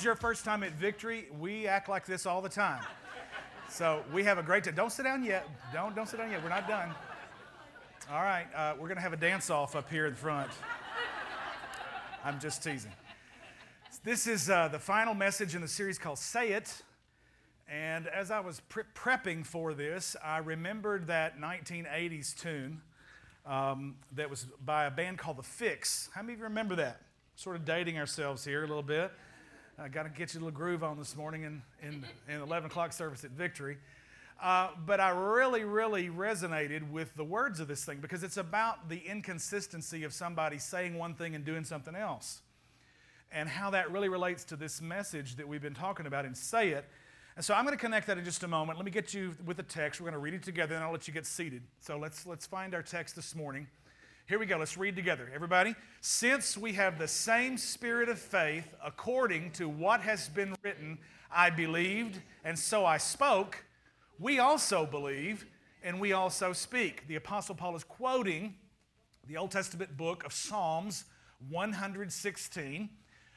is your first time at Victory, we act like this all the time. So we have a great time. Don't sit down yet. Don't, don't sit down yet. We're not done. All right, uh, we're to have a dance off up here in front. I'm just teasing. This is uh, the final message in the series called Say It. And as I was pre- prepping for this, I remembered that 1980s tune um, that was by a band called The Fixx. How many of you remember that? Sort of dating ourselves here a little bit. I got to get you a little groove on this morning in, in, in 11 o'clock service at Victory. Uh, but I really, really resonated with the words of this thing because it's about the inconsistency of somebody saying one thing and doing something else. And how that really relates to this message that we've been talking about in Say It. And so I'm going to connect that in just a moment. Let me get you with the text. We're going to read it together, and I'll let you get seated. So let's, let's find our text this morning. Here we go. Let's read together. Everybody, since we have the same spirit of faith, according to what has been written, I believed, and so I spoke, we also believe, and we also speak. The Apostle Paul is quoting the Old Testament book of Psalms 116,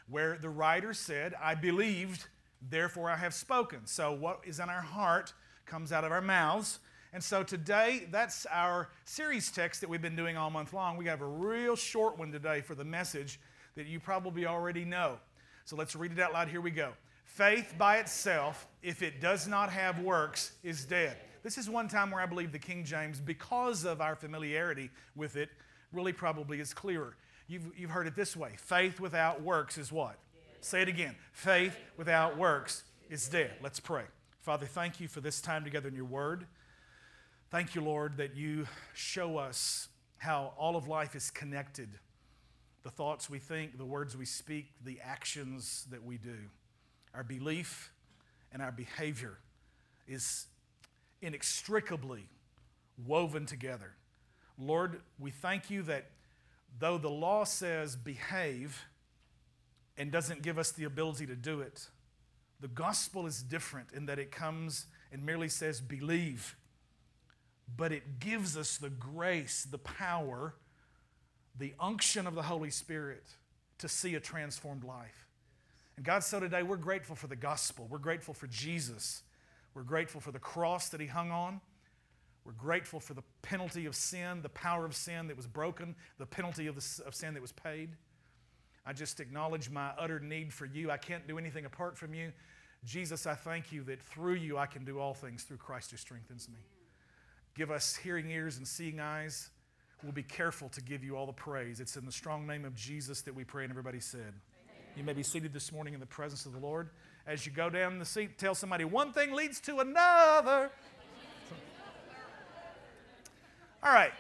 where the writer said, I believed, therefore I have spoken. So, what is in our heart comes out of our mouths. And so today, that's our series text that we've been doing all month long. We have a real short one today for the message that you probably already know. So let's read it out loud. Here we go. Faith by itself, if it does not have works, is dead. This is one time where I believe the King James, because of our familiarity with it, really probably is clearer. You've, you've heard it this way faith without works is what? Dead. Say it again. Faith without works is dead. Let's pray. Father, thank you for this time together in your word. Thank you, Lord, that you show us how all of life is connected the thoughts we think, the words we speak, the actions that we do. Our belief and our behavior is inextricably woven together. Lord, we thank you that though the law says behave and doesn't give us the ability to do it, the gospel is different in that it comes and merely says believe but it gives us the grace, the power, the unction of the Holy Spirit to see a transformed life. And God, so today we're grateful for the gospel. We're grateful for Jesus. We're grateful for the cross that He hung on. We're grateful for the penalty of sin, the power of sin that was broken, the penalty of, the, of sin that was paid. I just acknowledge my utter need for you. I can't do anything apart from you. Jesus, I thank you that through you I can do all things through Christ who strengthens me. Give us hearing ears and seeing eyes. We'll be careful to give you all the praise. It's in the strong name of Jesus that we pray, and everybody said. Amen. You may be seated this morning in the presence of the Lord. As you go down the seat, tell somebody one thing leads to another. all right.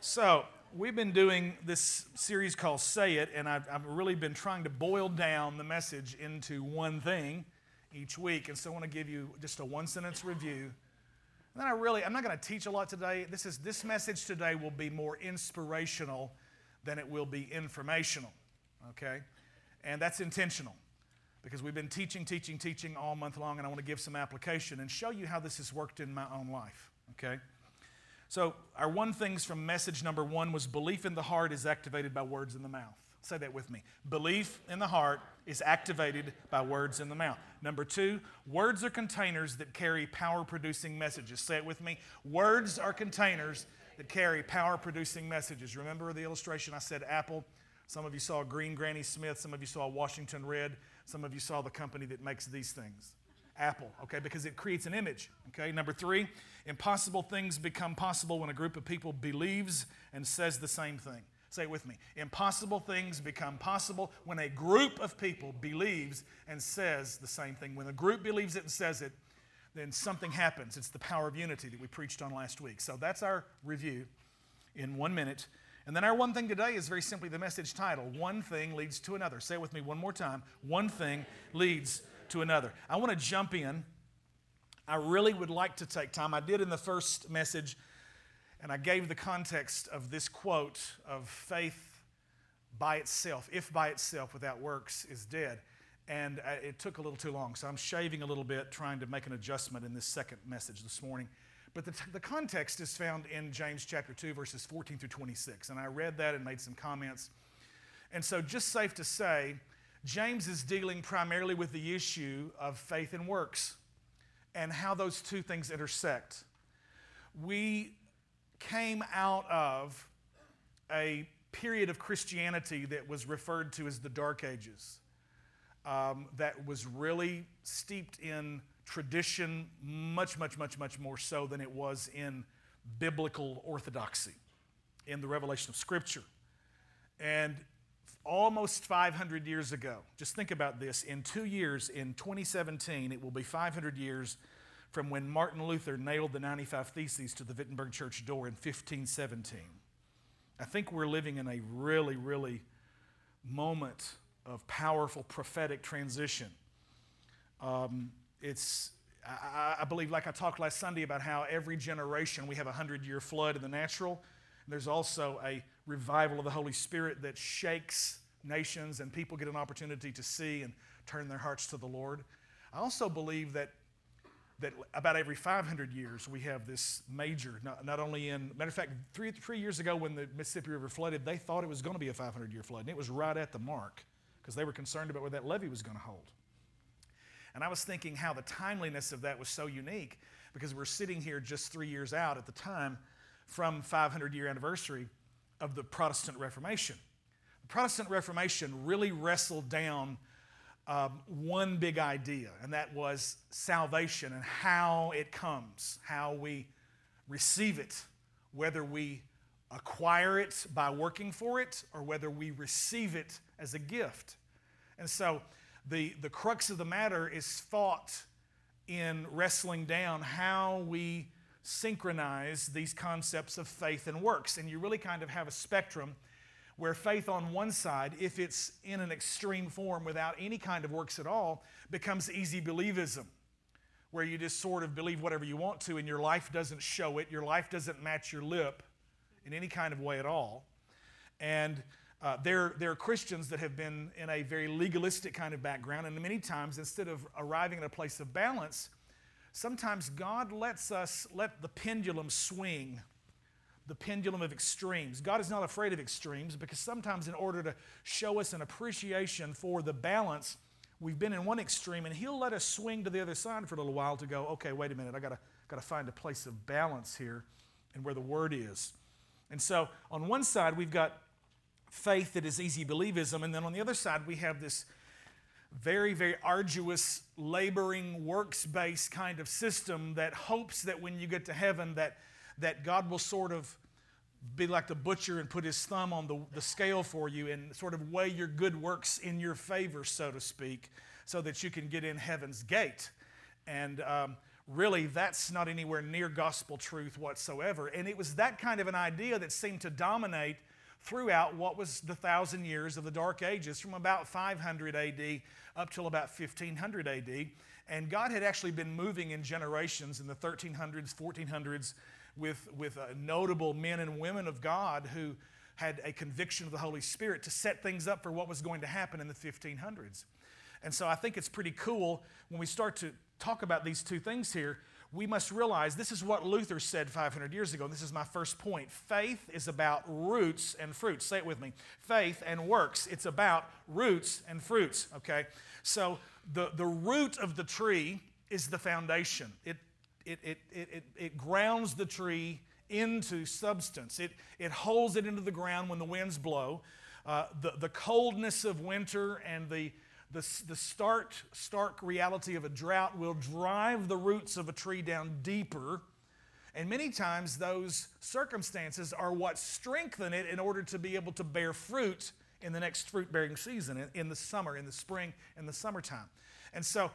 So, we've been doing this series called Say It, and I've, I've, really been trying to boil down the message into one thing each week. And so, I want to give you just a one sentence review and then I really, I'm not going to teach a lot today. This, is, this message today will be more inspirational than it will be informational, okay? And that's intentional because we've been teaching, teaching, teaching all month long, and I want to give some application and show you how this has worked in my own life, okay? So, our one things from message number one was belief in the heart is activated by words in the mouth. Say that with me. Belief in the heart is activated by words in the mouth. Number two, words are containers that carry power producing messages. Say it with me. Words are containers that carry power producing messages. Remember the illustration I said apple? Some of you saw green Granny Smith, some of you saw Washington Red, some of you saw the company that makes these things. Apple, okay, because it creates an image. Okay, number three, impossible things become possible when a group of people believes and says the same thing. Say it with me. Impossible things become possible when a group of people believes and says the same thing. When a group believes it and says it, then something happens. It's the power of unity that we preached on last week. So that's our review in one minute. And then our one thing today is very simply the message title One Thing Leads to Another. Say it with me one more time. One thing leads to another. I want to jump in. I really would like to take time. I did in the first message and I gave the context of this quote of faith by itself, if by itself without works is dead. And uh, it took a little too long, so I'm shaving a little bit, trying to make an adjustment in this second message this morning. But the, t- the context is found in James chapter 2, verses 14 through 26. And I read that and made some comments. And so, just safe to say, James is dealing primarily with the issue of faith and works and how those two things intersect. We came out of a period of Christianity that was referred to as the Dark Ages, um, that was really steeped in tradition, much, much, much, much more so than it was in biblical orthodoxy, in the revelation of Scripture. And almost 500 years ago, just think about this in two years, in 2017, it will be 500 years from when Martin Luther nailed the 95 Theses to the Wittenberg church door in 1517. I think we're living in a really, really moment of powerful prophetic transition. Um, it's, I, I, believe, like I talked last Sunday about how every generation we have a hundred year flood in the natural. There's also a revival of the Holy Spirit that shakes nations and people get an opportunity to see and turn their hearts to the Lord. I also believe that that about every 500 years we have this major, not, not only in, matter of fact, three, three years ago when the Mississippi River flooded, they thought it was going to be a 500 year flood, and it was right at the mark because they were concerned about where that levee was going to hold. And I was thinking how the timeliness of that was so unique because we're sitting here just three years out at the time from 500 year anniversary of the Protestant Reformation. The Protestant Reformation really wrestled down um, one big idea, and that was salvation and how it comes, how we receive it, whether we acquire it by working for it or whether we receive it as a gift. And so the, the crux of the matter is fought in wrestling down how we synchronize these concepts of faith and works. And you really kind of have a spectrum where faith on one side, if it's in an extreme form without any kind of works at all, becomes easy believism, where you just sort of believe whatever you want to and your life doesn't show it, your life doesn't match your lip in any kind of way at all. And uh, there, there are Christians that have been in a very legalistic kind of background, and many times, instead of arriving at a place of balance, sometimes God lets us let the pendulum swing the pendulum of extremes. God is not afraid of extremes because sometimes, in order to show us an appreciation for the balance, we've been in one extreme and He'll let us swing to the other side for a little while to go, okay, wait a minute, I gotta, gotta find a place of balance here and where the Word is. And so, on one side, we've got faith that is easy believism, and then on the other side, we have this very, very arduous, laboring, works based kind of system that hopes that when you get to heaven, that that God will sort of be like the butcher and put his thumb on the, the scale for you and sort of weigh your good works in your favor, so to speak, so that you can get in heaven's gate. And um, really, that's not anywhere near gospel truth whatsoever. And it was that kind of an idea that seemed to dominate throughout what was the thousand years of the Dark Ages, from about 500 AD up till about 1500 AD. And God had actually been moving in generations in the 1300s, 1400s, with, with uh, notable men and women of God who had a conviction of the Holy Spirit to set things up for what was going to happen in the 1500s. And so I think it's pretty cool when we start to talk about these two things here. We must realize this is what Luther said 500 years ago. This is my first point. Faith is about roots and fruits. Say it with me. Faith and works. It's about roots and fruits, okay? So the, the root of the tree is the foundation. It it, it, it, it, grounds the tree into substance. It, it holds it into the ground when the winds blow. Uh, the, the coldness of winter and the, the, the stark, stark reality of a drought will drive the roots of a tree down deeper. And many times, those circumstances are what strengthen it in order to be able to bear fruit in the next fruit bearing season, in, in the summer, in the spring, in the summertime. And so,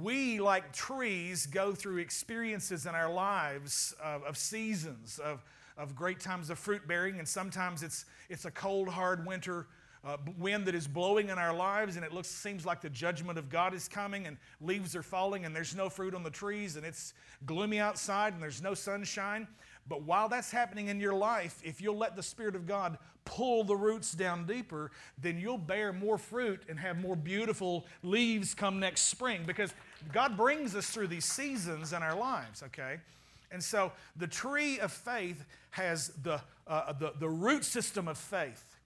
we, like trees, go through experiences in our lives of, of, seasons, of, of great times of fruit bearing, and sometimes it's, it's a cold, hard winter uh, wind that is blowing in our lives, and it looks, seems like the judgment of God is coming, and leaves are falling, and there's no fruit on the trees, and it's gloomy outside, and there's no sunshine. But while that's happening in your life, if you'll let the Spirit of God pull the roots down deeper, then you'll bear more fruit and have more beautiful leaves come next spring because God brings us through these seasons in our lives, okay? And so the tree of faith has the, uh, the, the root system of faith.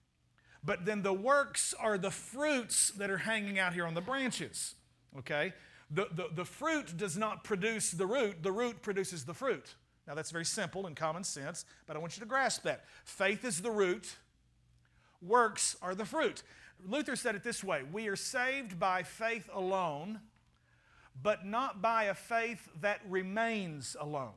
But then the works are the fruits that are hanging out here on the branches. Okay? The, the, the fruit does not produce the root, the root produces the fruit. Now, that's very simple and common sense, but I want you to grasp that. Faith is the root, works are the fruit. Luther said it this way We are saved by faith alone, but not by a faith that remains alone.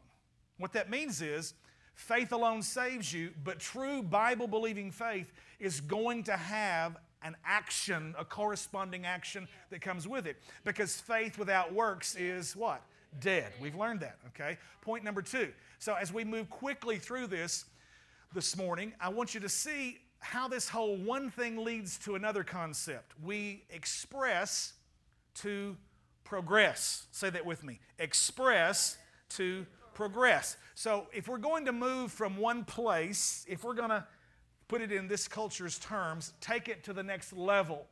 What that means is, faith alone saves you, but true Bible believing faith is going to have an action, a corresponding action that comes with it. Because faith without works is what? Dead. We've learned that, okay? Point number two. So as we move quickly through this this morning, I want you to see how this whole one thing leads to another concept. We express to progress. Say that with me. Express to progress. So if we're going to move from one place, if we're going to put it in this culture's terms, take it to the next level.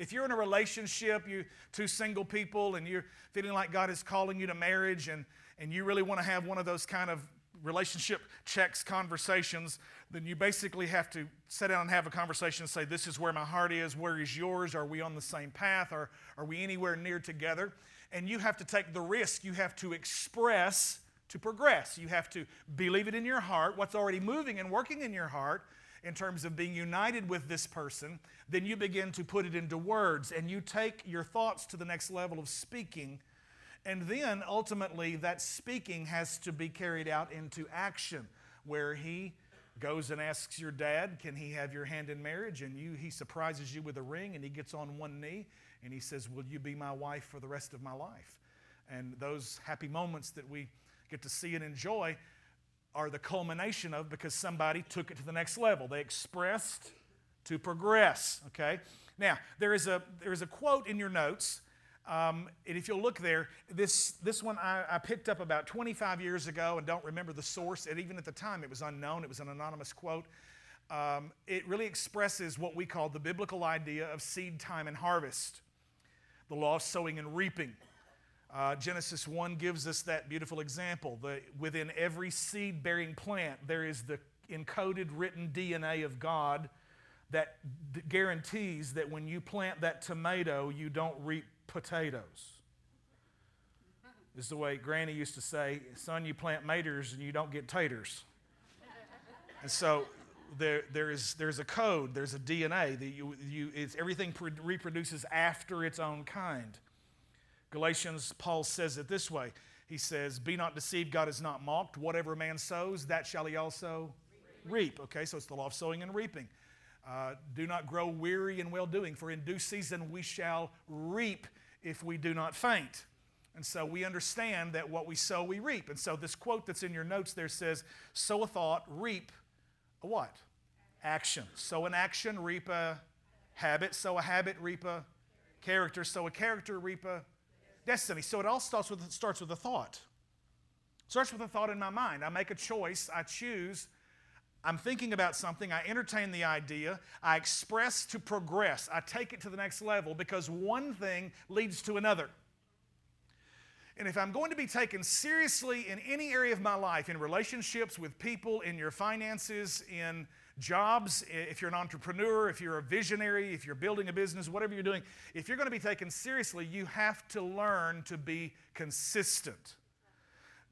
If you're in a relationship, you two single people, and you're feeling like God is calling you to marriage, and, and you really want to have one of those kind of relationship checks conversations, then you basically have to sit down and have a conversation and say, This is where my heart is, where is yours? Are we on the same path? Or are we anywhere near together? And you have to take the risk. You have to express to progress. You have to believe it in your heart, what's already moving and working in your heart in terms of being united with this person. Then you begin to put it into words and you take your thoughts to the next level of speaking. And then ultimately, that speaking has to be carried out into action where he goes and asks your dad, Can he have your hand in marriage? And you, he surprises you with a ring and he gets on one knee and he says, Will you be my wife for the rest of my life? And those happy moments that we get to see and enjoy are the culmination of because somebody took it to the next level. They expressed to progress. Okay? Now, there is a, there is a quote in your notes. Um, and if you'll look there, this, this one I, I, picked up about 25 years ago and don't remember the source. And even at the time, it was unknown, it was an anonymous quote. Um, it really expresses what we call the biblical idea of seed time and harvest, the law of sowing and reaping. Uh, Genesis 1 gives us that beautiful example. The, within every seed bearing plant, there is the encoded written DNA of God that d- guarantees that when you plant that tomato, you don't reap potatoes. This is the way Granny used to say, son, you plant maters and you don't get taters. And so there, there is, there's a code, there's a DNA. that you, you, it's, everything reproduces after its own kind. Galatians, Paul says it this way He says, Be not deceived, God is not mocked. Whatever man sows, that shall he also reap. reap. Okay, so it's the law of sowing and reaping. Uh, do not grow weary in well doing, for in due season we shall reap if we do not faint. And so we understand that what we sow, we reap. And so this quote that's in your notes there says, Sow a thought, reap a what? Action. Sow an action, reap a habit. Sow a habit, reap a character. Sow a character, reap a destiny. So it all starts with, starts with a thought. Starts with a thought in my mind. I make a choice, I choose. I'm thinking about something, I entertain the idea, I express to progress, I take it to the next level because one thing leads to another. And if I'm going to be taken seriously in any area of my life, in relationships with people, in your finances, in jobs, if you're an entrepreneur, if you're a visionary, if you're building a business, whatever you're doing, if you're going to be taken seriously, you have to learn to be consistent.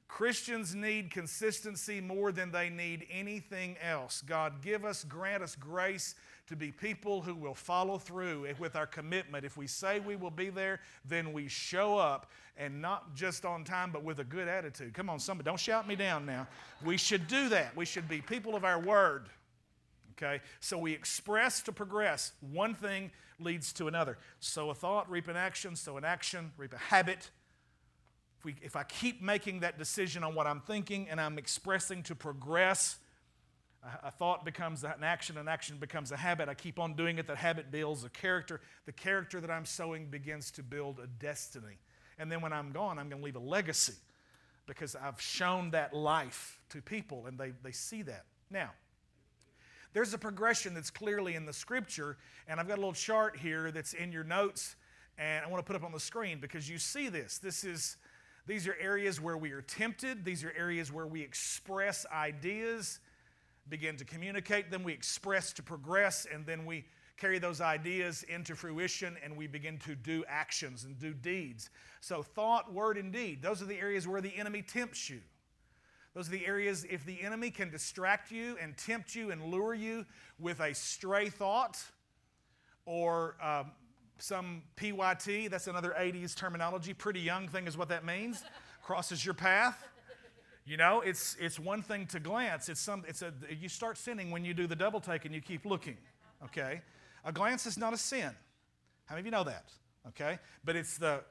Christians need consistency more than they need anything else. God, give us, grant us grace to be people who will follow through with our commitment. If we say we will be there, then we show up and not just on time, but with a good attitude. Come on, somebody, don't shout me down now. We should do that. We should be people of our word. Okay? So we express to progress. One thing leads to another. Sow a thought, reap an action. Sow an action, reap a habit. If, we, if I keep making that decision on what I'm thinking and I'm expressing to progress, a, a thought becomes an action, an action becomes a habit. I keep on doing it. That habit builds a character. The character that I'm sowing begins to build a destiny. And then when I'm gone, I'm going to leave a legacy because I've shown that life to people and they, they see that. Now, there's a progression that's clearly in the scripture, and I've got a little chart here that's in your notes, and I want to put up on the screen because you see this. This is these are areas where we are tempted, these are areas where we express ideas. begin to communicate them, we express to progress, and then we carry those ideas into fruition and we begin to do actions and do deeds. So, thought, word, and deed, those are the areas where the enemy tempts you. Those are the areas, if the enemy can distract you and tempt you and lure you with a stray thought or um, some PYT, that's another 80s terminology, pretty young thing is what that means, crosses your path. You know, it's, it's one thing to glance. It's some, it's a, you start sinning when you do the double take and you keep looking, okay? A glance is not a sin. How many of you know that? Okay? But it's the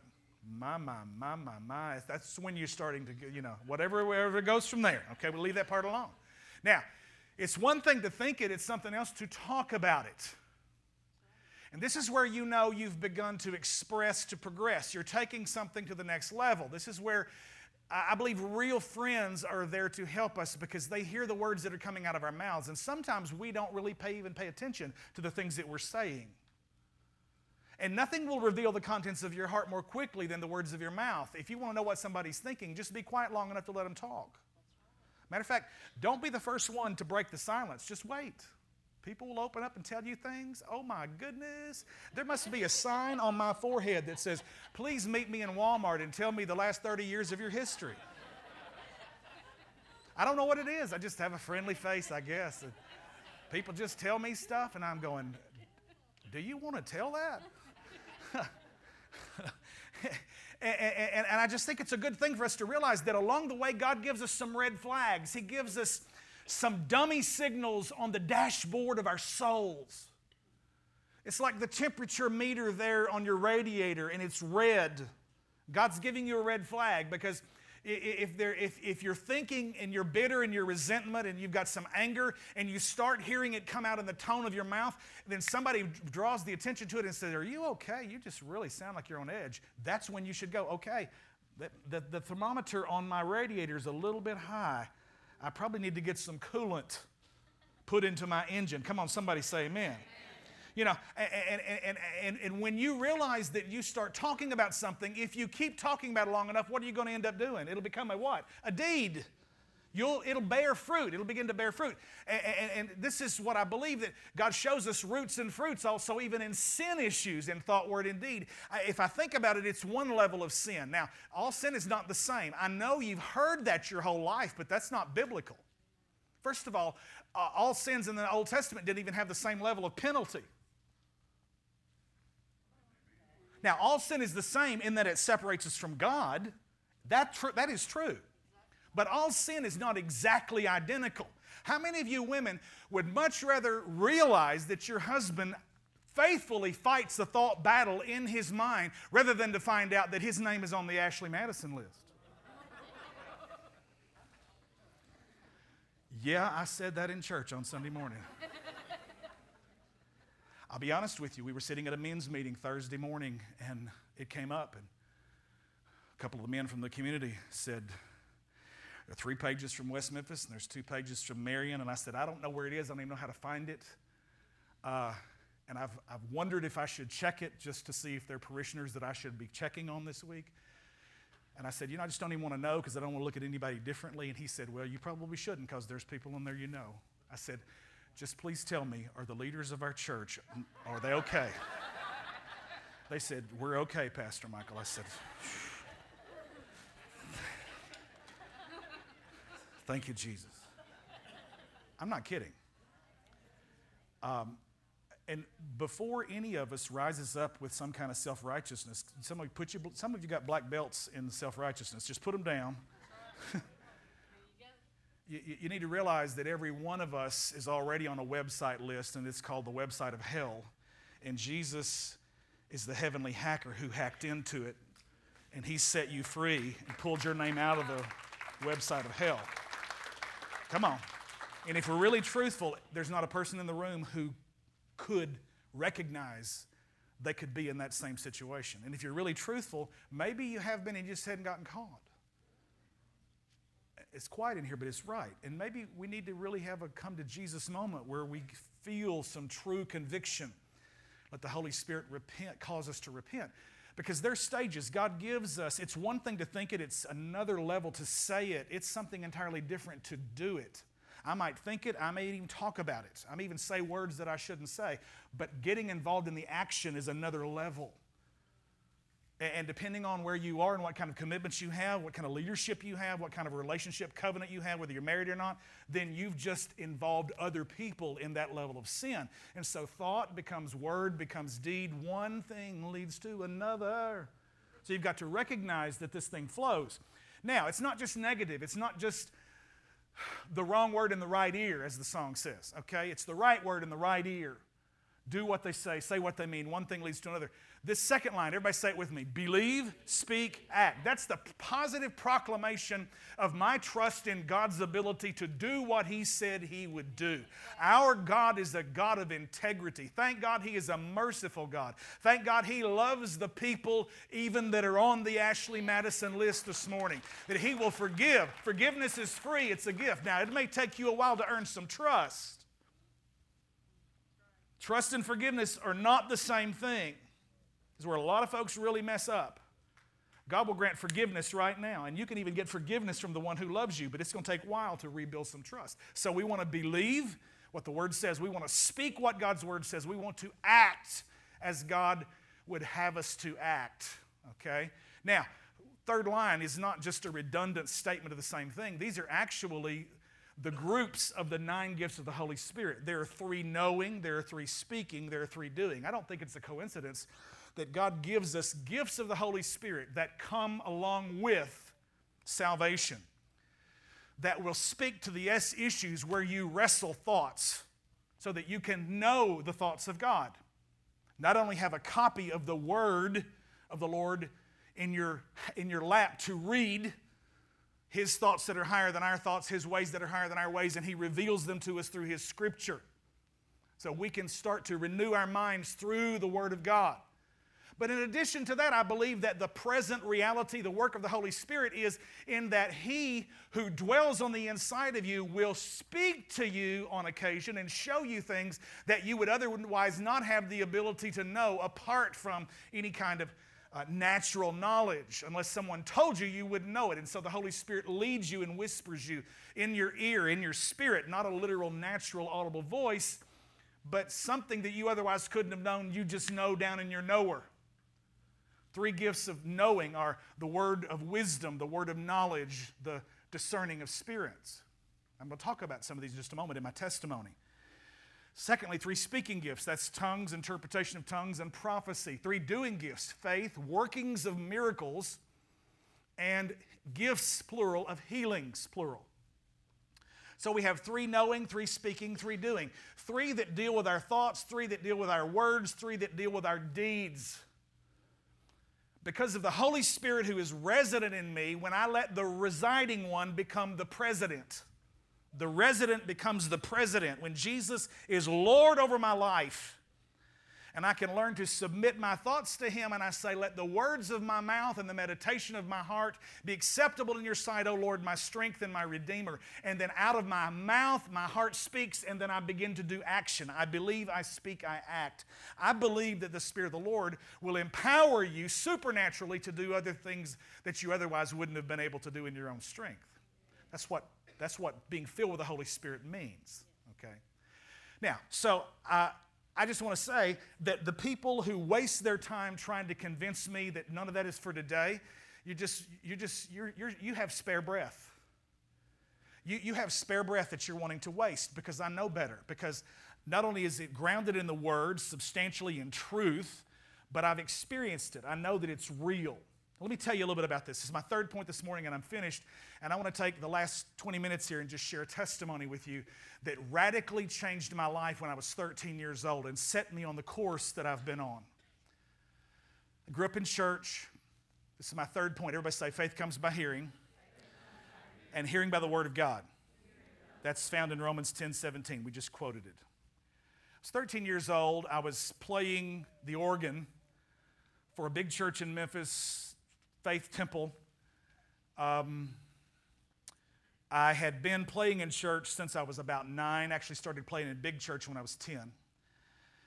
my, my, my, my, my. That's when you're starting to, you know, whatever, wherever it goes from there. Okay, we'll leave that part alone. Now, it's one thing to think it, it's something else to talk about it. And this is where you know you've begun to express, to progress. You're taking something to the next level. This is where I believe real friends are there to help us because they hear the words that are coming out of our mouths. And sometimes we don't really pay, even pay attention to the things that we're saying. And nothing will reveal the contents of your heart more quickly than the words of your mouth. If you want to know what somebody's thinking, just be quiet long enough to let them talk. Matter of fact, don't be the first one to break the silence. Just wait. People will open up and tell you things. Oh my goodness. There must be a sign on my forehead that says, Please meet me in Walmart and tell me the last 30 years of your history. I don't know what it is. I just have a friendly face, I guess. People just tell me stuff, and I'm going, Do you want to tell that? and, and, and, I just think it's a good thing for us to realize that along the way, God gives us some red flags. He gives us some dummy signals on the dashboard of our souls. It's like the temperature meter there on your radiator and it's red. God's giving you a red flag because if, there, if, if you're thinking and you're bitter and you're resentment and you've got some anger and you start hearing it come out in the tone of your mouth, then somebody draws the attention to it and says, Are you okay? You just really sound like you're on edge. That's when you should go, Okay, the, the, the thermometer on my radiator is a little bit high. I probably need to get some coolant put into my engine. Come on, somebody say amen. You know, and, and, and, and when you realize that you start talking about something, if you keep talking about it long enough, what are you going to end up doing? It'll become a what? A deed. You'll, it'll bear fruit. It'll begin to bear fruit. And, and, and, this is what I believe that God shows us roots and fruits also, even in sin issues in thought, word, and deed. If I think about it, it's one level of sin. Now, all sin is not the same. I know you've heard that your whole life, but that's not biblical. First of all, uh, all sins in the Old Testament didn't even have the same level of penalty. Now, all sin is the same in that it separates us from God. That, tr- that is true. But all sin is not exactly identical. How many of you women would much rather realize that your husband faithfully fights the thought battle in his mind rather than to find out that his name is on the Ashley Madison list? yeah, I said that in church on Sunday morning. I'll be honest with you, we were sitting at a men's meeting Thursday morning and it came up, and a couple of the men from the community said, There are three pages from West Memphis and there's two pages from Marion. And I said, I don't know where it is, I don't even know how to find it. Uh, and I've, I've wondered if I should check it just to see if there are parishioners that I should be checking on this week. And I said, You know, I just don't even want to know because I don't want to look at anybody differently. And he said, Well, you probably shouldn't because there's people in there you know. I said, just please tell me, are the leaders of our church, are they okay? They said, We're okay, Pastor Michael. I said, Thank you, Jesus. I'm not kidding. Um, and before any of us rises up with some kind of self righteousness, some put some of you got black belts in self righteousness. Just put them down. you, you, need to realize that every one of us is already on a website list, and it's called the website of hell. And Jesus is the heavenly hacker who hacked into it, and he set you free and pulled your name out of the website of hell. Come on. And if we're really truthful, there's not a person in the room who could recognize they could be in that same situation. And if you're really truthful, maybe you have been and you just hadn't gotten caught it's quiet in here, but it's right. And maybe we need to really have a come to Jesus moment where we feel some true conviction. Let the Holy Spirit repent, cause us to repent. Because there's stages God gives us. It's one thing to think it, it's another level to say it. It's something entirely different to do it. I might think it, I may even talk about it, I may even say words that I shouldn't say. But getting involved in the action is another level. And depending on where you are and what kind of commitments you have, what kind of leadership you have, what kind of relationship covenant you have, whether you're married or not, then you've just involved other people in that level of sin. And so thought becomes word, becomes deed. One thing leads to another. So you've got to recognize that this thing flows. Now, it's not just negative, it's not just the wrong word in the right ear, as the song says, okay? It's the right word in the right ear. Do what they say, say what they mean. One thing leads to another. This second line, everybody say it with me believe, speak, act. That's the positive proclamation of my trust in God's ability to do what He said He would do. Our God is a God of integrity. Thank God He is a merciful God. Thank God He loves the people even that are on the Ashley Madison list this morning, that He will forgive. Forgiveness is free, it's a gift. Now, it may take you a while to earn some trust. Trust and forgiveness are not the same thing is where a lot of folks really mess up. God will grant forgiveness right now, and you can even get forgiveness from the one who loves you, but it's going to take a while to rebuild some trust. So we want to believe what the Word says. We want to speak what God's Word says. We want to act as God would have us to act. Okay? Now, third line is not just a redundant statement of the same thing. These are actually the groups of the nine gifts of the Holy Spirit. There are three knowing, there are three speaking, there are three doing. I don't think it's a coincidence that God gives us gifts of the Holy Spirit that come along with salvation, that will speak to the S issues where you wrestle thoughts so that you can know the thoughts of God. Not only have a copy of the Word of the Lord in your, in your lap to read, his thoughts that are higher than our thoughts, His ways that are higher than our ways, and He reveals them to us through His Scripture. So we can start to renew our minds through the Word of God. But in addition to that, I believe that the present reality, the work of the Holy Spirit, is in that He who dwells on the inside of you will speak to you on occasion and show you things that you would otherwise not have the ability to know apart from any kind of uh, natural knowledge. Unless someone told you, you wouldn't know it. And so the Holy Spirit leads you and whispers you in your ear, in your spirit, not a literal, natural, audible voice, but something that you otherwise couldn't have known, you just know down in your knower. Three gifts of knowing are the word of wisdom, the word of knowledge, the discerning of spirits. I'm going to talk about some of these in just a moment in my testimony. Secondly, three speaking gifts that's tongues, interpretation of tongues, and prophecy. Three doing gifts faith, workings of miracles, and gifts, plural, of healings, plural. So we have three knowing, three speaking, three doing. Three that deal with our thoughts, three that deal with our words, three that deal with our deeds because of the Holy Spirit who is resident in me, when I let the residing one become the president, the resident becomes the president. When Jesus is Lord over my life, and I can learn to submit my thoughts to Him, and I say, Let the words of my mouth and the meditation of my heart be acceptable in your sight, O Lord, my strength and my Redeemer. And then out of my mouth, my heart speaks, and then I begin to do action. I believe, I speak, I act. I believe that the Spirit of the Lord will empower you supernaturally to do other things that you otherwise wouldn't have been able to do in your own strength. That's what, that's what being filled with the Holy Spirit means, okay? Now, so uh, I just want to say that the people who waste their time trying to convince me that none of that is for today, you just, you just, you're, you're, you have spare breath. You, you have spare breath that you're wanting to waste because I know better. Because not only is it grounded in the Word, substantially in truth, but I've experienced it. I know that it's real. Let me tell you a little bit about this. This is my third point this morning, and I'm finished. And I want to take the last 20 minutes here and just share a testimony with you that radically changed my life when I was 13 years old and set me on the course that I've been on. I grew up in church. This is my third point. Everybody say faith comes by hearing, and hearing by the word of God. That's found in Romans 10 17. We just quoted it. I was 13 years old. I was playing the organ for a big church in Memphis Faith Temple. Um, I had been playing in church since I was about nine, actually started playing in big church when I was 10.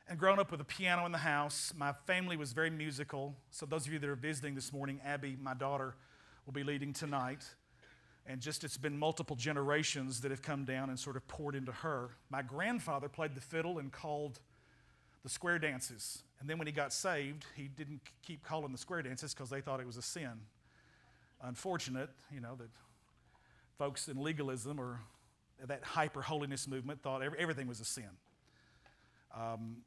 And grown up with a piano in the house, my family was very musical. So, those of you that are visiting this morning, Abby, my daughter, will be leading tonight. And just it's been multiple generations that have come down and sort of poured into her. My grandfather played the fiddle and called the square dances. And then when he got saved, he didn't keep calling the square dances because they thought it was a sin. Unfortunate, you know, that folks in legalism or that hyper holiness movement thought everything was a sin. Um,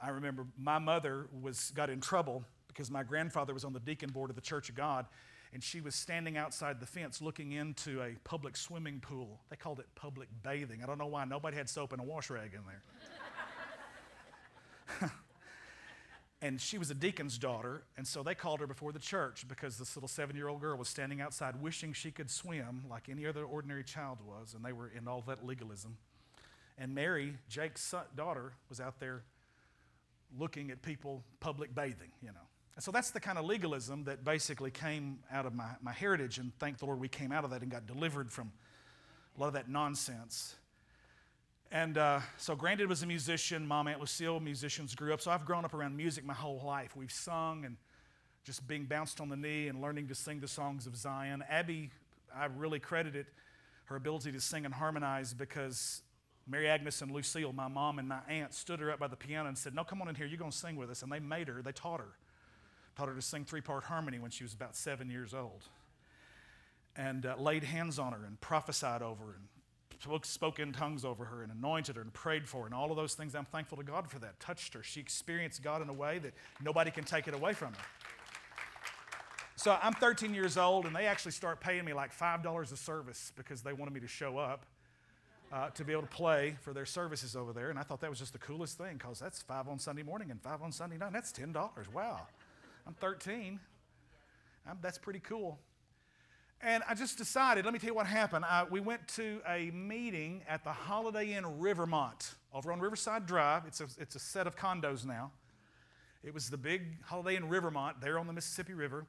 I remember my mother was, got in trouble because my grandfather was on the deacon board of the Church of God, and she was standing outside the fence looking into a public swimming pool. They called it public bathing. I don't know why. Nobody had soap and a wash rag in there. and she was a deacon's daughter, and so they called her before the church because this little seven year old girl was standing outside wishing she could swim like any other ordinary child was, and they were in all that legalism. And Mary, Jake's daughter, was out there looking at people public bathing, you know. And so that's the kind of legalism that basically came out of my, my heritage, and thank the Lord we came out of that and got delivered from a lot of that nonsense. And uh, so Grandad was a musician, Mom, Aunt Lucille, musicians grew up. So I've grown up around music my whole life. We've sung and just being bounced on the knee and learning to sing the songs of Zion. Abby, I really credited her ability to sing and harmonize because Mary Agnes and Lucille, my mom and my aunt, stood her up by the piano and said, No, come on in here, you're going to sing with us. And they made her, they taught her, taught her to sing three part harmony when she was about seven years old. And uh, laid hands on her and prophesied over her and spoke, in tongues over her and anointed her and prayed for her and all of those things. I'm thankful to God for that. Touched her. She experienced God in a way that nobody can take it away from her. So I'm 13 years old, and they actually start paying me like $5 a service because they wanted me to show up uh, to be able to play for their services over there. And I thought that was just the coolest thing because that's five on Sunday morning and five on Sunday night. That's $10. Wow. I'm 13. I'm, that's pretty cool. And I just decided, let me tell you what happened. I, we went to a meeting at the Holiday Inn Rivermont over on Riverside Drive. It's a, it's a set of condos now. It was the big Holiday Inn Rivermont there on the Mississippi River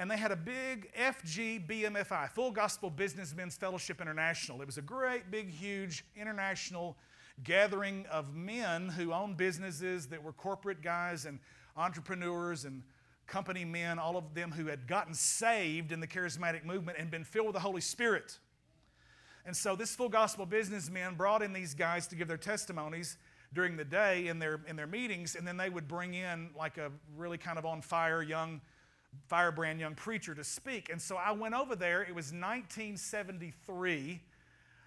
and they had a big FGBMFI, Full Gospel Businessmen's Fellowship International. It was a great, big, huge international gathering of men who owned businesses that were corporate guys and entrepreneurs and company men, all of them who had gotten saved in the charismatic movement and been filled with the Holy Spirit. And so this full gospel businessman brought in these guys to give their testimonies during the day in their, in their meetings, and then they would bring in like a really kind of on fire young firebrand young preacher to speak. And so I went over there. It was 1973,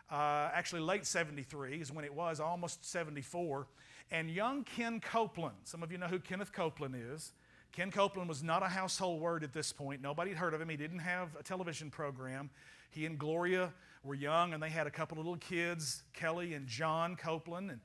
uh, actually late 73 is when it was, almost 74. And young Ken Copeland, some of you know who Kenneth Copeland is. Ken Copeland was not a household word at this point. Nobody had heard of him. He didn't have a television program. He and Gloria were young, and they had a couple of little kids, Kelly and John Copeland. And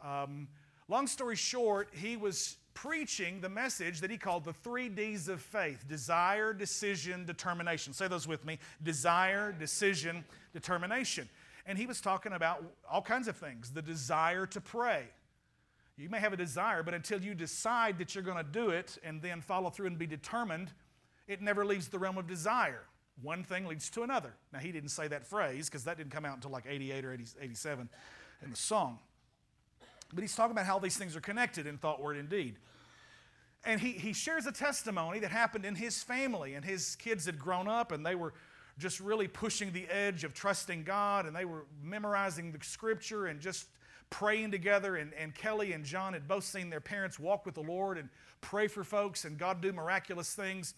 um, long story short, he was preaching the message that he called the three D's of faith desire, decision, determination. Say those with me desire, decision, determination. And he was talking about all kinds of things the desire to pray. You may have a desire, but until you decide that you're going to do it and then follow through and be determined, it never leaves the realm of desire. One thing leads to another. Now, he didn't say that phrase because that didn't come out until like 88 or 80, 87 in the song. But he's talking about how these things are connected in thought, word, and deed. And he, he shares a testimony that happened in his family, and his kids had grown up and they were just really pushing the edge of trusting God, and they were memorizing the scripture and just praying together. And, and Kelly and John had both seen their parents walk with the Lord and pray for folks and God do miraculous things.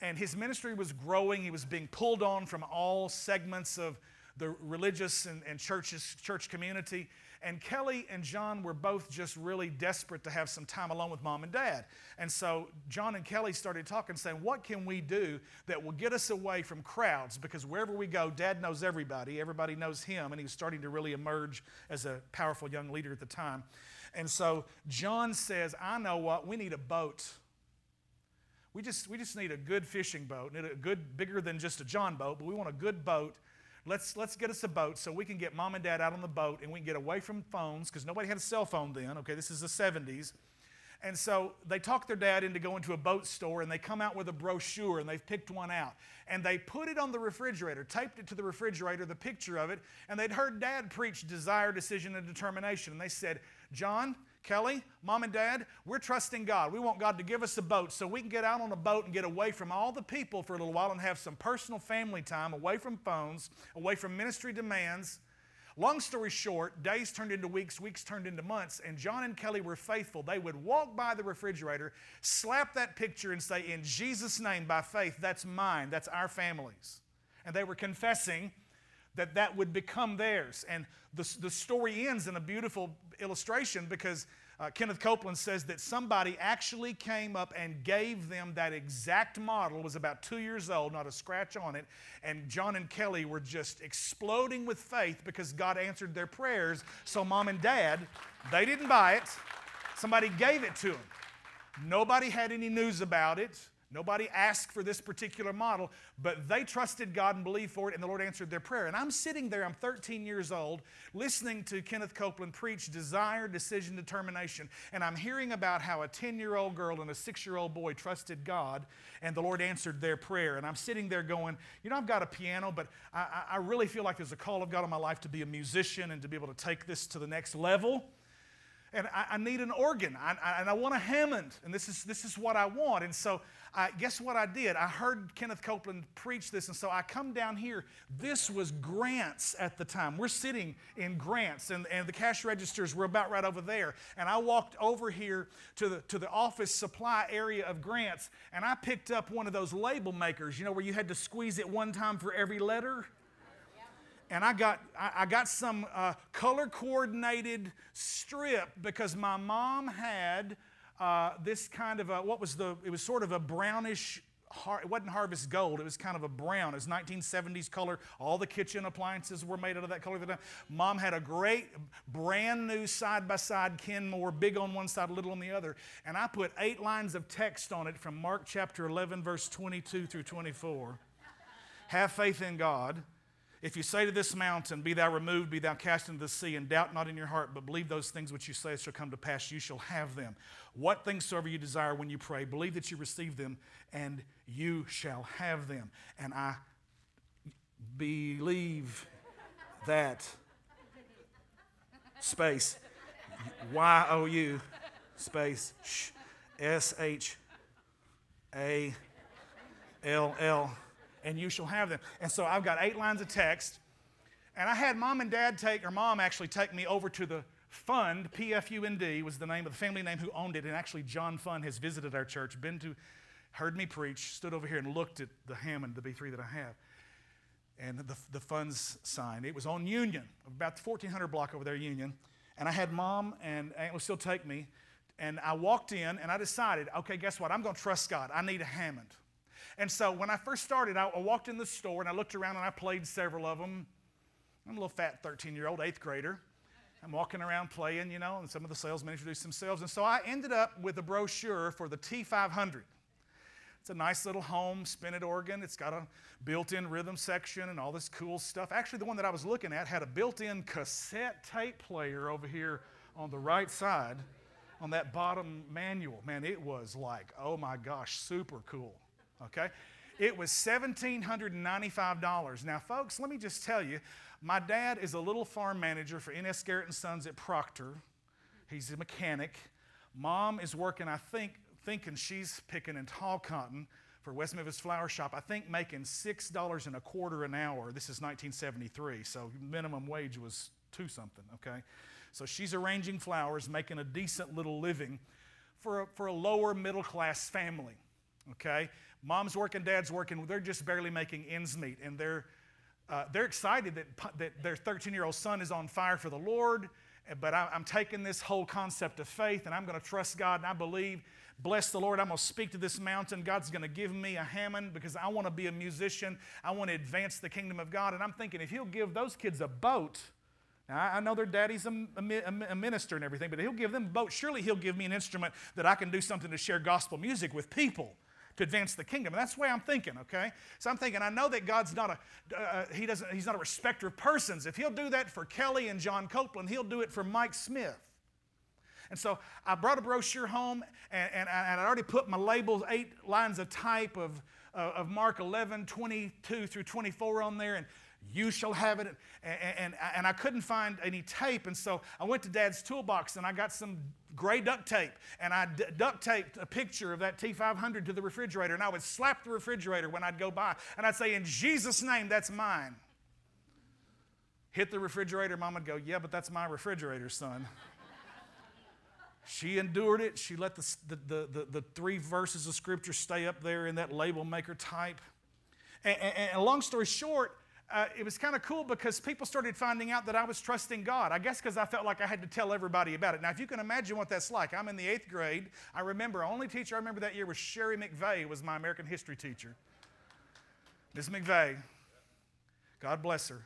And his ministry was growing. He was being pulled on from all segments of the religious and, and churches, church community. And Kelly and John were both just really desperate to have some time alone with mom and dad. And so John and Kelly started talking, saying, What can we do that will get us away from crowds? Because wherever we go, dad knows everybody, everybody knows him. And he was starting to really emerge as a powerful young leader at the time. And so John says, I know what, we need a boat. We just, we just need a good fishing boat, need a good, bigger than just a John boat, but we want a good boat let's, let's get us a boat so we can get mom and dad out on the boat and we can get away from phones because nobody had a cell phone then. Okay, this is the 70s. And so they talk their dad into going to a boat store and they come out with a brochure and they've picked one out. And they put it on the refrigerator, taped it to the refrigerator, the picture of it, and they'd heard dad preach desire, decision, and determination. And they said, John, Kelly, mom and dad, we're trusting God. We want God to give us a boat so we can get out on a boat and get away from all the people for a little while and have some personal family time, away from phones, away from ministry demands. Long story short, days turned into weeks, weeks turned into months, and John and Kelly were faithful. They would walk by the refrigerator, slap that picture, and say, In Jesus' name, by faith, that's mine, that's our family's. And they were confessing that that would become theirs. And the, the story ends in a beautiful illustration because uh, Kenneth Copeland says that somebody actually came up and gave them that exact model, was about two years old, not a scratch on it. And John and Kelly were just exploding with faith because God answered their prayers. So, mom and dad, they didn't buy it, somebody gave it to them. Nobody had any news about it. Nobody asked for this particular model, but they trusted God and believed for it, and the Lord answered their prayer. And I'm sitting there, I'm 13 years old, listening to Kenneth Copeland preach desire, decision, determination. And I'm hearing about how a 10 year old girl and a six year old boy trusted God, and the Lord answered their prayer. And I'm sitting there going, You know, I've got a piano, but I, I really feel like there's a call of God on my life to be a musician and to be able to take this to the next level and I, I, need an organ I, I, and I want a Hammond and this is, this is what I want. And so I, guess what I did? I heard Kenneth Copeland preach this and so I come down here. This was Grants at the time. We're sitting in Grants and, and the cash registers were about right over there. And I walked over here to the, to the office supply area of Grants and I picked up one of those label makers, you know, where you had to squeeze it one time for every letter and I got, I got some uh, color coordinated strip because my mom had uh, this kind of a, what was the, it was sort of a brownish, it wasn't harvest gold, it was kind of a brown. It was 1970s color. All the kitchen appliances were made out of that color. Mom had a great, brand new side by side Kenmore, big on one side, little on the other. And I put eight lines of text on it from Mark chapter 11, verse 22 through 24. Have faith in God if you say to this mountain, Be thou removed, be thou cast into the sea, and doubt not in your heart, but believe those things which you say shall come to pass, you shall have them. What things soever you desire when you pray, believe that you receive them, and you shall have them. And I believe that. Space. Y O U, space, S H A L L and you shall have them. And so I've got eight lines of text. And I had mom and dad take, or mom actually take me over to the fund, PFUND was the name of the family name who owned it. And actually, John Pfund has visited our church, been to, heard me preach, stood over here and looked at the Hammond, the B3 that I have. And the, the Pfund's sign. It was on Union, about the 1400 block over there, Union. And I had mom and Aunt still take me. And I walked in and I decided, okay, guess what? I'm going to trust God. I need a Hammond. And so when I first started, I, I walked in the store and I looked around and I played several of them. I'm a little fat 13 year old, eighth grader. I'm walking around playing, you know, and some of the salesmen introduced themselves. And so I ended up with a brochure for the T500. It's a nice little home spinet organ. It's got a built in rhythm section and all this cool stuff. Actually, the one that I was looking at had a built in cassette tape player over here on the right side on that bottom manual. Man, it was like, oh my gosh, super cool okay? It was $1,795. Now, folks, let me just tell you, my dad is a little farm manager for N.S. Garrett and Sons at Proctor. He's a mechanic. Mom is working, I think, thinking she's picking in tall cotton for West Memphis Flower Shop, I think making $6 and a quarter an hour. This is 1973, so minimum wage was two something, okay? So she's arranging flowers, making a decent little living for a, for a lower middle class family, okay? Mom's working, dad's working, they're just barely making ends meet. And they're, uh, they're excited that, that their 13 year old son is on fire for the Lord. But I'm taking this whole concept of faith and I'm going to trust God and I believe, bless the Lord, I'm going to speak to this mountain. God's going to give me a Hammond because I want to be a musician. I want to advance the kingdom of God. And I'm thinking, if He'll give those kids a boat, now, I know their daddy's a, a, a, minister and everything, but he'll give them a boat. Surely he'll give me an instrument that I can do something to share gospel music with people to advance the kingdom. And that's the way I'm thinking, okay? So I'm thinking, I know that God's not a, uh, he doesn't, he's not a respecter of persons. If he'll do that for Kelly and John Copeland, he'll do it for Mike Smith. And so I brought a brochure home, and, and, and I already put my labels, eight lines of type of, uh, of Mark 11, 22 through 24 on there. And you shall have it. And, and, and, I couldn't find any tape. And so I went to dad's toolbox and I got some gray duct tape. And I d- duct taped a picture of that T500 to the refrigerator. And I would slap the refrigerator when I'd go by. And I'd say, In Jesus' name, that's mine. Hit the refrigerator. Mom would go, Yeah, but that's my refrigerator, son. She endured it. She let the, the, the, the, three verses of scripture stay up there in that label maker type. And, and, and long story short, uh, it was kind of cool because people started finding out that I was trusting God. I guess because I felt like I had to tell everybody about it. Now, if you can imagine what that's like, I'm in the eighth grade. I remember, only teacher I remember that year was Sherry McVeigh, was my American history teacher. Miss McVeigh, God bless her.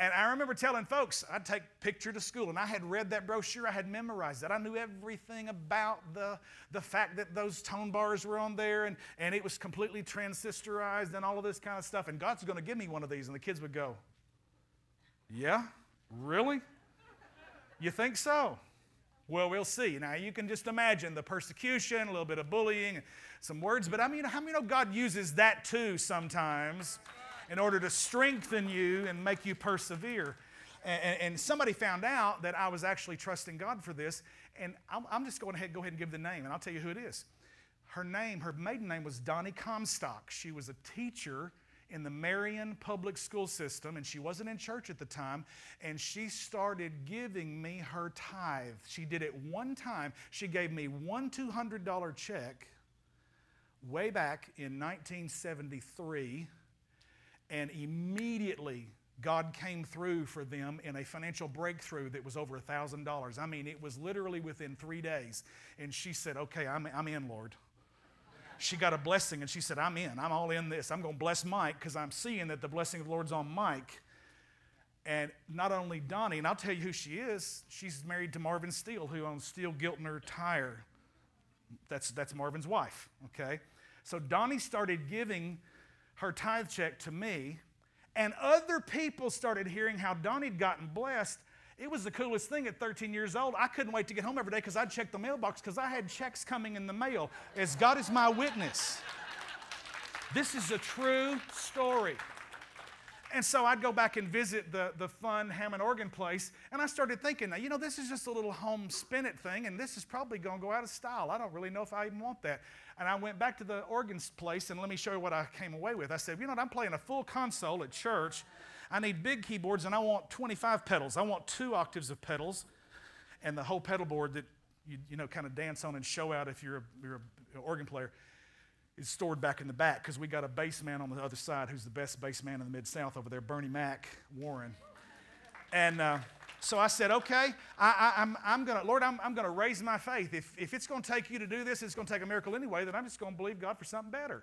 And I remember telling folks, I'd take picture to school, and I had read that brochure, I had memorized it. I knew everything about the, the fact that those tone bars were on there, and, and it was completely transistorized and all of this kind of stuff. And God's going to give me one of these. And the kids would go, Yeah? Really? You think so? Well, we'll see. Now, you can just imagine the persecution, a little bit of bullying, some words, but I mean, how many know God uses that too sometimes? In order to strengthen you and make you persevere. And, and, somebody found out that I was actually trusting God for this, and I'm, I'm just going ahead go ahead and give the name, and I'll tell you who it is. Her name, her maiden name was Donnie Comstock. She was a teacher in the Marion public school system, and she wasn't in church at the time, and she started giving me her tithe. She did it one time. She gave me one $200 check way back in 1973 and immediately, God came through for them in a financial breakthrough that was over $1,000. I mean, it was literally within three days. And she said, Okay, I'm, I'm in, Lord. She got a blessing and she said, I'm in. I'm all in this. I'm going to bless Mike because I'm seeing that the blessing of the Lord's on Mike. And not only Donnie, and I'll tell you who she is, she's married to Marvin Steele, who owns Steele Giltner Tire. That's, that's Marvin's wife, okay? So Donnie started giving her tithe check to me, and other people started hearing how Donnie'd gotten blessed. It was the coolest thing at 13 years old. I couldn't wait to get home every day because I'd check the mailbox because I had checks coming in the mail. As God is my witness. This is a true story. And so I'd go back and visit the, the Pfund Hammond organ place, and I started thinking, now, you know, this is just a little home spinet thing, and this is probably going to go out of style. I don't really know if I even want that. And I went back to the organs place, and let me show you what I came away with. I said, you know what, I'm playing a full console at church. I need big keyboards, and I want 25 pedals. I want two octaves of pedals, and the whole pedal board that you, you know, kind of dance on and show out if you're, a, you're an organ player is stored back in the back because we got a bass man on the other side who's the best bass man in the Mid South over there, Bernie Mac Warren. And uh, so I said, okay, I, am I'm, I'm to, Lord, I'm, I'm going to raise my faith. If, if it's going to take you to do this, it's going to take a miracle anyway, then I'm just going to believe God for something better.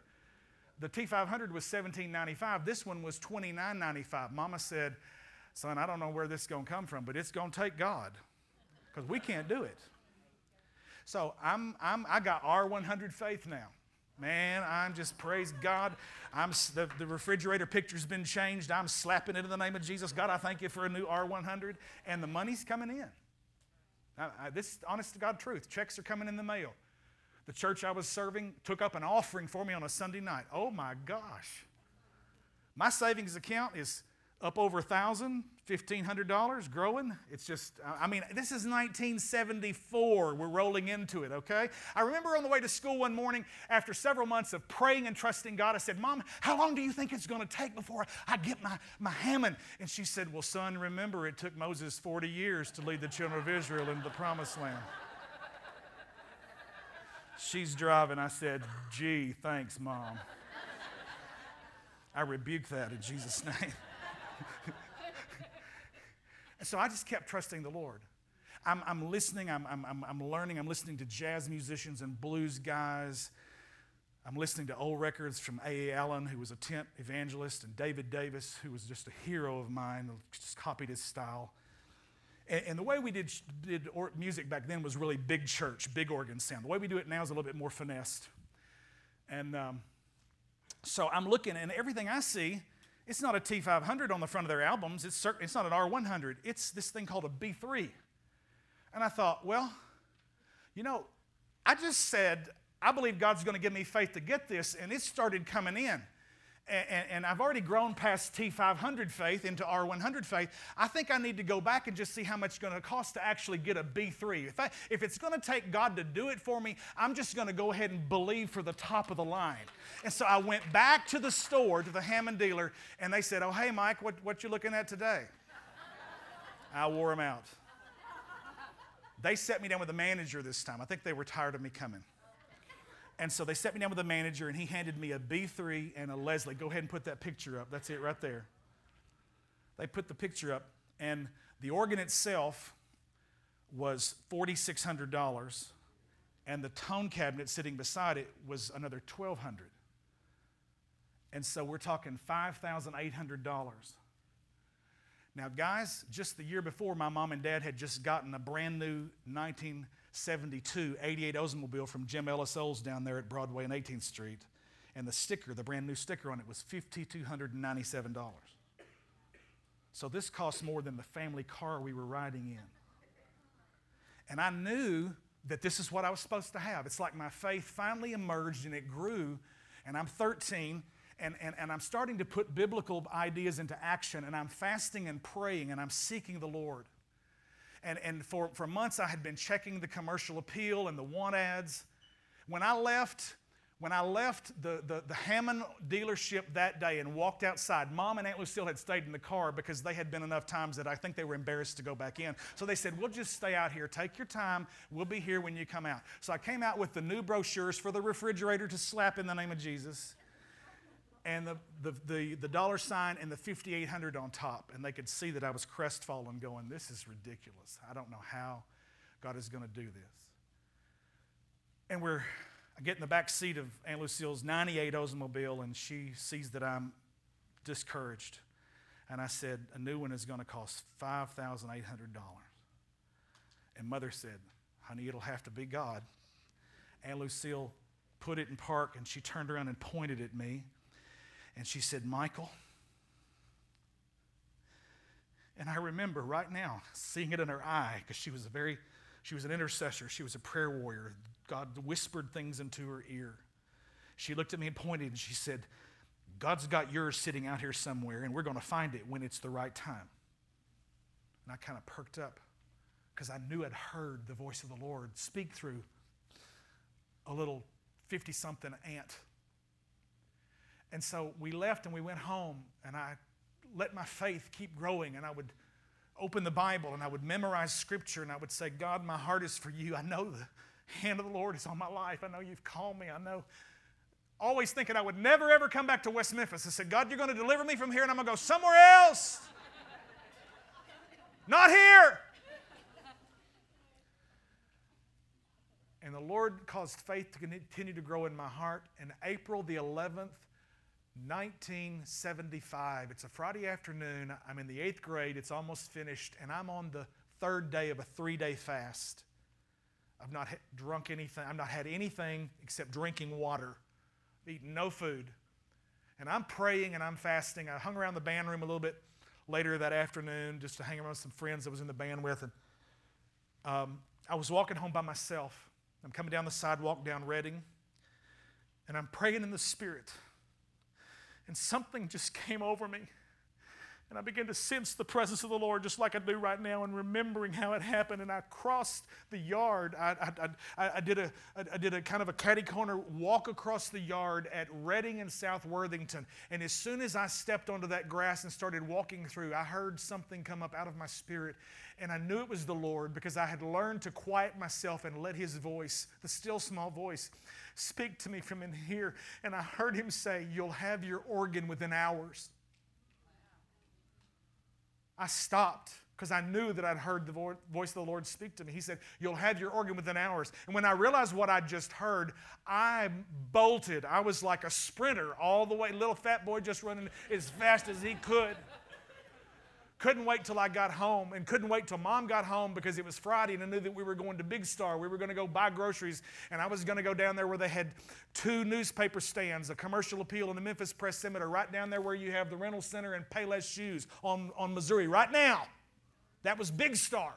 The T500 was 1795. This one was 2995. Mama said, son, I don't know where this is going to come from, but it's going to take God because we can't do it. So I'm, I'm, I got R100 faith now. Man, I'm just praise God. I'm the, the refrigerator picture's been changed. I'm slapping it in the name of Jesus. God, I thank you for a new R100, and the money's coming in. I, I, this honest to God truth. Checks are coming in the mail. The church I was serving took up an offering for me on a Sunday night. Oh my gosh. My savings account is up over a thousand, $1,500, growing. It's just, I mean, this is 1974. We're rolling into it, okay? I remember on the way to school one morning, after several months of praying and trusting God, I said, Mom, how long do you think it's going to take before I get my, my Hammond? And she said, Well, son, remember it took Moses 40 years to lead the children of Israel into the promised land. She's driving. I said, Gee, thanks, Mom. I rebuke that in Jesus' name. And so I just kept trusting the Lord. I'm, I'm listening, I'm, I'm, I'm learning, I'm listening to jazz musicians and blues guys. I'm listening to old records from A.A. Allen, who was a tent evangelist, and David Davis, who was just a hero of mine, just copied his style. And, and the way we did, did music back then was really big church, big organ sound. The way we do it now is a little bit more finessed. And um, so I'm looking, and everything I see it's not a T500 on the front of their albums. It's, it's not an R100. It's this thing called a B3. And I thought, well, you know, I just said, I believe God's going to give me faith to get this, and it started coming in. And, and, I've already grown past T500 faith into R100 faith. I think I need to go back and just see how much it's going to cost to actually get a B3. If, I, if it's going to take God to do it for me, I'm just going to go ahead and believe for the top of the line. And so I went back to the store, to the Hammond dealer, and they said, Oh, hey, Mike, what, what you looking at today? I wore them out. They set me down with the manager this time. I think they were tired of me coming. And so they set me down with the manager, and he handed me a B3 and a Leslie. Go ahead and put that picture up. That's it right there. They put the picture up, and the organ itself was $4,600, and the tone cabinet sitting beside it was another 1,200. And so we're talking $5,800. Now, guys, just the year before, my mom and dad had just gotten a brand new 19. 72 88 Oldsmobile from Jim Ellis Olds down there at Broadway and 18th Street. And the sticker, the brand new sticker on it, was $5,297. So this cost more than the family car we were riding in. And I knew that this is what I was supposed to have. It's like my faith finally emerged and it grew. And I'm 13 and, and, and I'm starting to put biblical ideas into action. And I'm fasting and praying and I'm seeking the Lord and, and for, for months I had been checking the commercial appeal and the want ads. When I left, when I left the, the, the, Hammond dealership that day and walked outside, Mom and Aunt Lucille had stayed in the car because they had been enough times that I think they were embarrassed to go back in. So they said, We'll just stay out here. Take your time. We'll be here when you come out. So I came out with the new brochures for the refrigerator to slap in the name of Jesus and the, the, the, the, dollar sign and the 5800 on top and they could see that i was crestfallen going this is ridiculous. I don't know how god is going to do this. And we're i get in the back seat of aunt lucille's 98 oldsmobile and she sees that i'm discouraged. And i said a new one is going to cost $5800 and mother said honey it'll have to be god. Aunt lucille put it in park and she turned around and pointed at me and she said, Michael. And I remember right now seeing it in her eye because she was a very, she was an intercessor. She was a prayer warrior. God whispered things into her ear. She looked at me and pointed and she said, God's got yours sitting out here somewhere, and we're going to find it when it's the right time. And I kind of perked up because I knew I'd heard the voice of the Lord speak through a little 50 something aunt and so we left and we went home, and I let my faith keep growing, and I would open the Bible and I would memorize scripture, and I would say, God, my heart is for you. I know the hand of the Lord is on my life. I know you've called me. I know. Always thinking I would never ever come back to West Memphis. I said, God, you're going to deliver me from here, and I'm going to go somewhere else. Not here. And the Lord caused faith to continue to grow in my heart. And April the 11th, 1975. It's a Friday afternoon. I'm in the eighth grade. It's almost finished, and I'm on the third day of a three day fast. I've not drunk anything. I've not had anything except drinking water, eating no food. And I'm praying and I'm fasting. I hung around the band room a little bit later that afternoon just to hang around some friends I was in the band with. And um, I was walking home by myself. I'm coming down the sidewalk down Redding, and I'm praying in the Spirit. And something just came over me. And I began to sense the presence of the Lord just like I do right now and remembering how it happened. And I crossed the yard. I, I, I, I did, a, I did a kind of a catty corner walk across the yard at Redding and South Worthington. And as soon as I stepped onto that grass and started walking through, I heard something come up out of my spirit. And I knew it was the Lord because I had learned to quiet myself and let His voice, the still small voice, speak to me from in here. And I heard Him say, You'll have your organ within hours. I stopped because I knew that I'd heard the voice of the Lord speak to me. He said, You'll have your organ within hours. And when I realized what I'd just heard, I bolted. I was like a sprinter all the way, little fat boy just running as fast as he could. Couldn't wait till I got home and couldn't wait till mom got home because it was Friday and I knew that we were going to Big Star. We were going to go buy groceries and I was going to go down there where they had two newspaper stands, a commercial appeal and the Memphis Press Scimitar, right down there where you have the rental center and Payless Shoes on, on Missouri, right now. That was Big Star.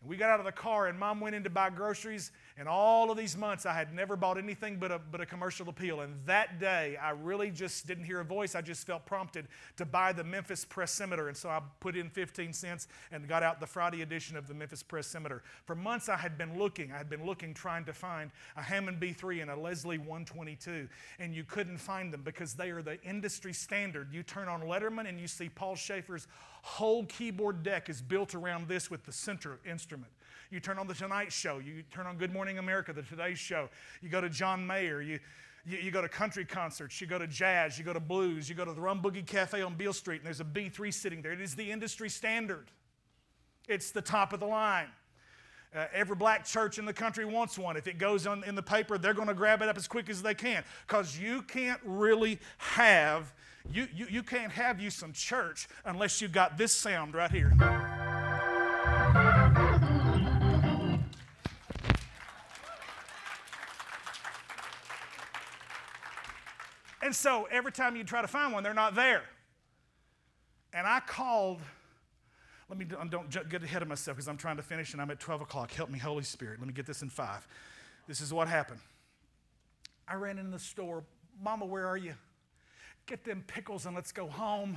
And we got out of the car and mom went in to buy groceries And all of these months, I had never bought anything but a, but a commercial appeal. And that day, I really just didn't hear a voice. I just felt prompted to buy the Memphis Press Scimitar. And so I put in 15 cents and got out the Friday edition of the Memphis Press Scimitar. For months, I had been looking. I had been looking, trying to find a Hammond B3 and a Leslie 122. And you couldn't find them because they are the industry standard. You turn on Letterman and you see Paul Shaffer's whole keyboard deck is built around this with the center instrument. You turn on The Tonight Show, you turn on Good Morning America, The Today Show, you go to John Mayer, you, you, you, go to country concerts, you go to jazz, you go to blues, you go to the Rum Boogie Cafe on Beale Street, and there's a B3 sitting there. It is the industry standard, it's the top of the line. Uh, every black church in the country wants one. If it goes on in the paper, they're going to grab it up as quick as they can because you can't really have you, you, you can't have you some church unless you got this sound right here. And so every time you try to find one, they're not there. And I called, let me, don't get ahead of myself because I'm trying to finish and I'm at 12 o'clock. Help me, Holy Spirit. Let me get this in five. This is what happened. I ran in the store. Mama, where are you? Get them pickles and let's go home.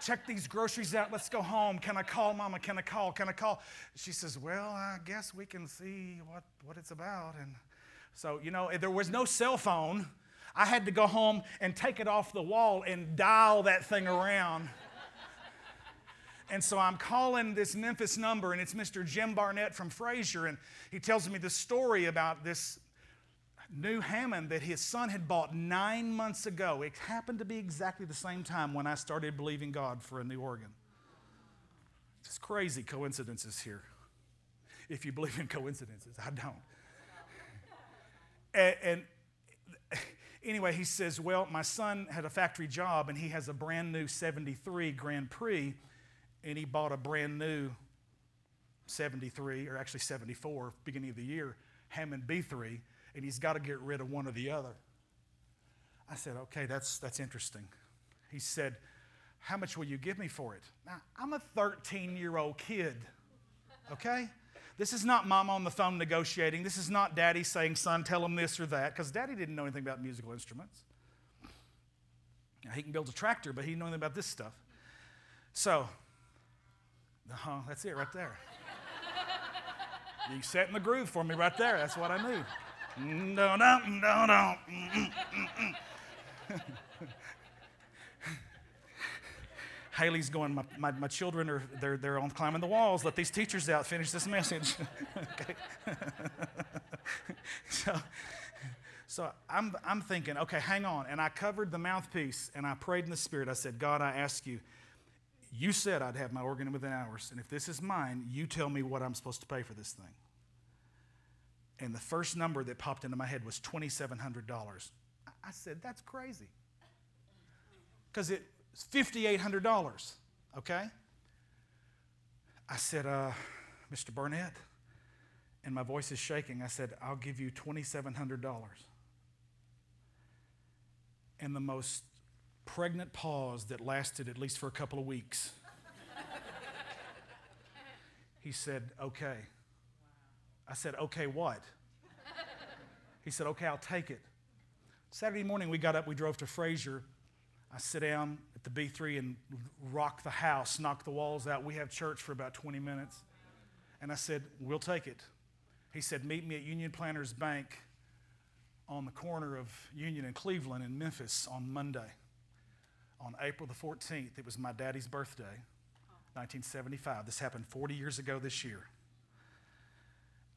Check these groceries out. Let's go home. Can I call, Mama? Can I call? Can I call? She says, Well, I guess we can see what, what it's about. And so, you know, there was no cell phone. I had to go home and take it off the wall and dial that thing around. And so I'm calling this Memphis number, and it's Mr. Jim Barnett from Frayser, and he tells me the story about this new Hammond that his son had bought nine months ago. It happened to be exactly the same time when I started believing God for a new organ. Just crazy coincidences here. If you believe in coincidences, I don't. and, and anyway, he says, Well, my son had a factory job and he has a brand new 73 Grand Prix, and he bought a brand new 73, or actually 74, beginning of the year, Hammond B3, and he's got to get rid of one or the other. I said, Okay, that's, that's interesting. He said, How much will you give me for it? Now, I'm a 13 year old kid, okay? This is not mom on the phone negotiating. This is not daddy saying, son, tell him this or that, because daddy didn't know anything about musical instruments. Now, he can build a tractor, but he didn't know anything about this stuff. So, uh-huh, that's it right there. you set in the groove for me right there. That's what I need. No, no, no, no. Haley's going, my, my, my, children are they're, they're on climbing the walls. Let these teachers out finish this message. okay. so, so I'm, I'm thinking, okay, hang on. And I covered the mouthpiece and I prayed in the spirit. I said, God, I ask you, you said I'd have my organ within hours. And if this is mine, you tell me what I'm supposed to pay for this thing. And the first number that popped into my head was $2,700. I said, that's crazy. Because it $5,800, okay? I said, uh, Mr. Barnett, and my voice is shaking. I said, I'll give you $2,700. And the most pregnant pause that lasted at least for a couple of weeks. he said, Okay. I said, Okay, what? He said, Okay, I'll take it. Saturday morning, we got up, we drove to Frayser. I sit down the B3 and rock the house, knock the walls out. We have church for about 20 minutes. And I said, We'll take it. He said, Meet me at Union Planters Bank on the corner of Union and Cleveland in Memphis on Monday. On April the 14th, it was my daddy's birthday, 1975. This happened 40 years ago this year.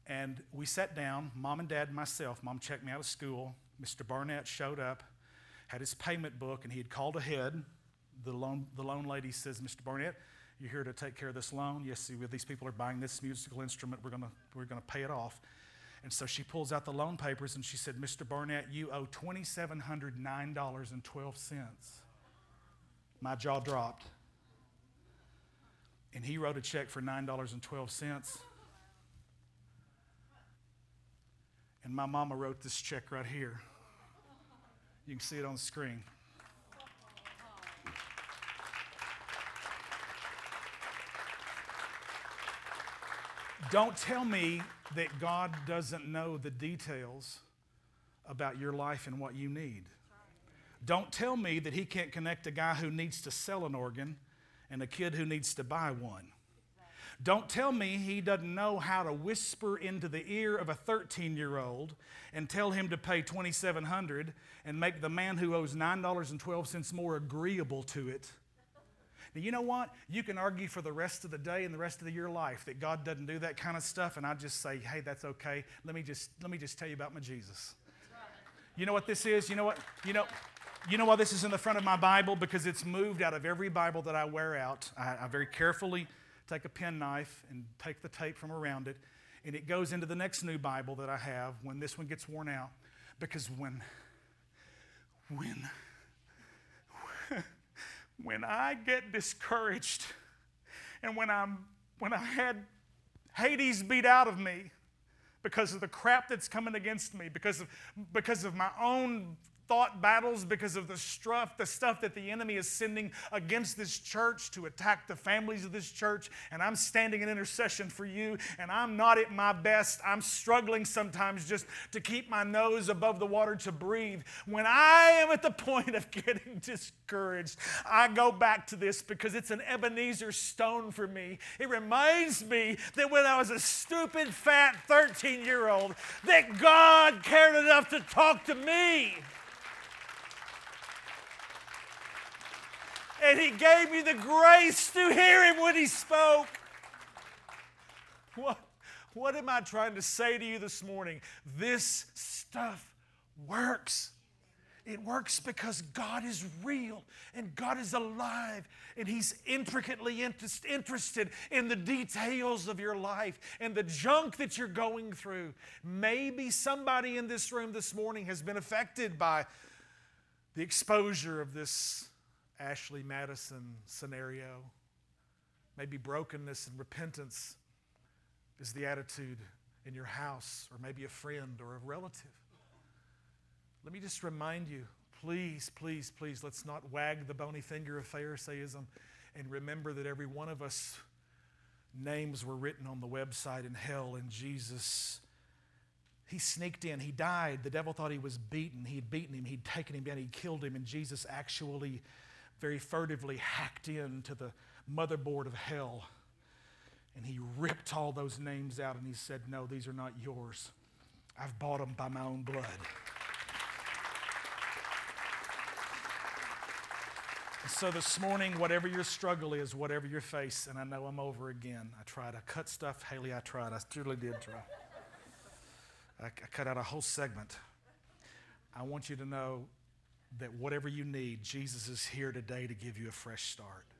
And we sat down, mom and dad and myself. Mom checked me out of school. Mr. Barnett showed up had his payment book, and he had called ahead. The loan, the loan lady says, Mr. Barnett, you're here to take care of this loan. Yes, see, these people are buying this musical instrument. We're going we're gonna pay it off. And so she pulls out the loan papers and she said, Mr. Barnett, you owe $2,709.12. My jaw dropped. And he wrote a check for $9.12. And my mama wrote this check right here. You can see it on the screen. Don't tell me that God doesn't know the details about your life and what you need. Don't tell me that He can't connect a guy who needs to sell an organ and a kid who needs to buy one. Don't tell me he doesn't know how to whisper into the ear of a 13 year old and tell him to pay 2700 and make the man who owes $9.12 more agreeable to it. Now, you know what? You can argue for the rest of the day and the rest of your life that God doesn't do that kind of stuff, and I just say, hey, that's okay. Let me just, let me just tell you about my Jesus. You know what this is? You know what? You know, you know why this is in the front of my Bible? Because it's moved out of every Bible that I wear out. I, I very carefully take a penknife and take the tape from around it, and it goes into the next new Bible that I have when this one gets worn out. Because when, when, when I get discouraged and when, I'm, when I had Hades beat out of me because of the crap that's coming against me, because of, because of my own thought battles because of the stuff, the stuff that the enemy is sending against this church to attack the families of this church. And I'm standing in intercession for you, and I'm not at my best. I'm struggling sometimes just to keep my nose above the water to breathe. When I am at the point of getting discouraged, I go back to this because it's an Ebenezer stone for me. It reminds me that when I was a stupid, fat 13 year old, that God cared enough to talk to me. And he gave me the grace to hear him when he spoke. What, what am I trying to say to you this morning? This stuff works. It works because God is real and God is alive and He's intricately interested in the details of your life and the junk that you're going through. Maybe somebody in this room this morning has been affected by the exposure of this Ashley Madison scenario. Maybe brokenness and repentance is the attitude in your house, or maybe a friend or a relative. Let me just remind you please, please, please, let's not wag the bony finger of Pharisaism and remember that every one of us names were written on the website in hell, and Jesus he sneaked in. He died. The devil thought he was beaten. He'd beaten him. He'd taken him down. He'd killed him. And Jesus actually very furtively hacked into the motherboard of hell. And he ripped all those names out and he said, No, these are not yours. I've bought them by my own blood. so this morning, whatever your struggle is, whatever your face, and I know I'm over again. I tried. I cut stuff. Haley, I tried. I truly did try. I, I cut out a whole segment. I want you to know that whatever you need, Jesus is here today to give you a fresh start.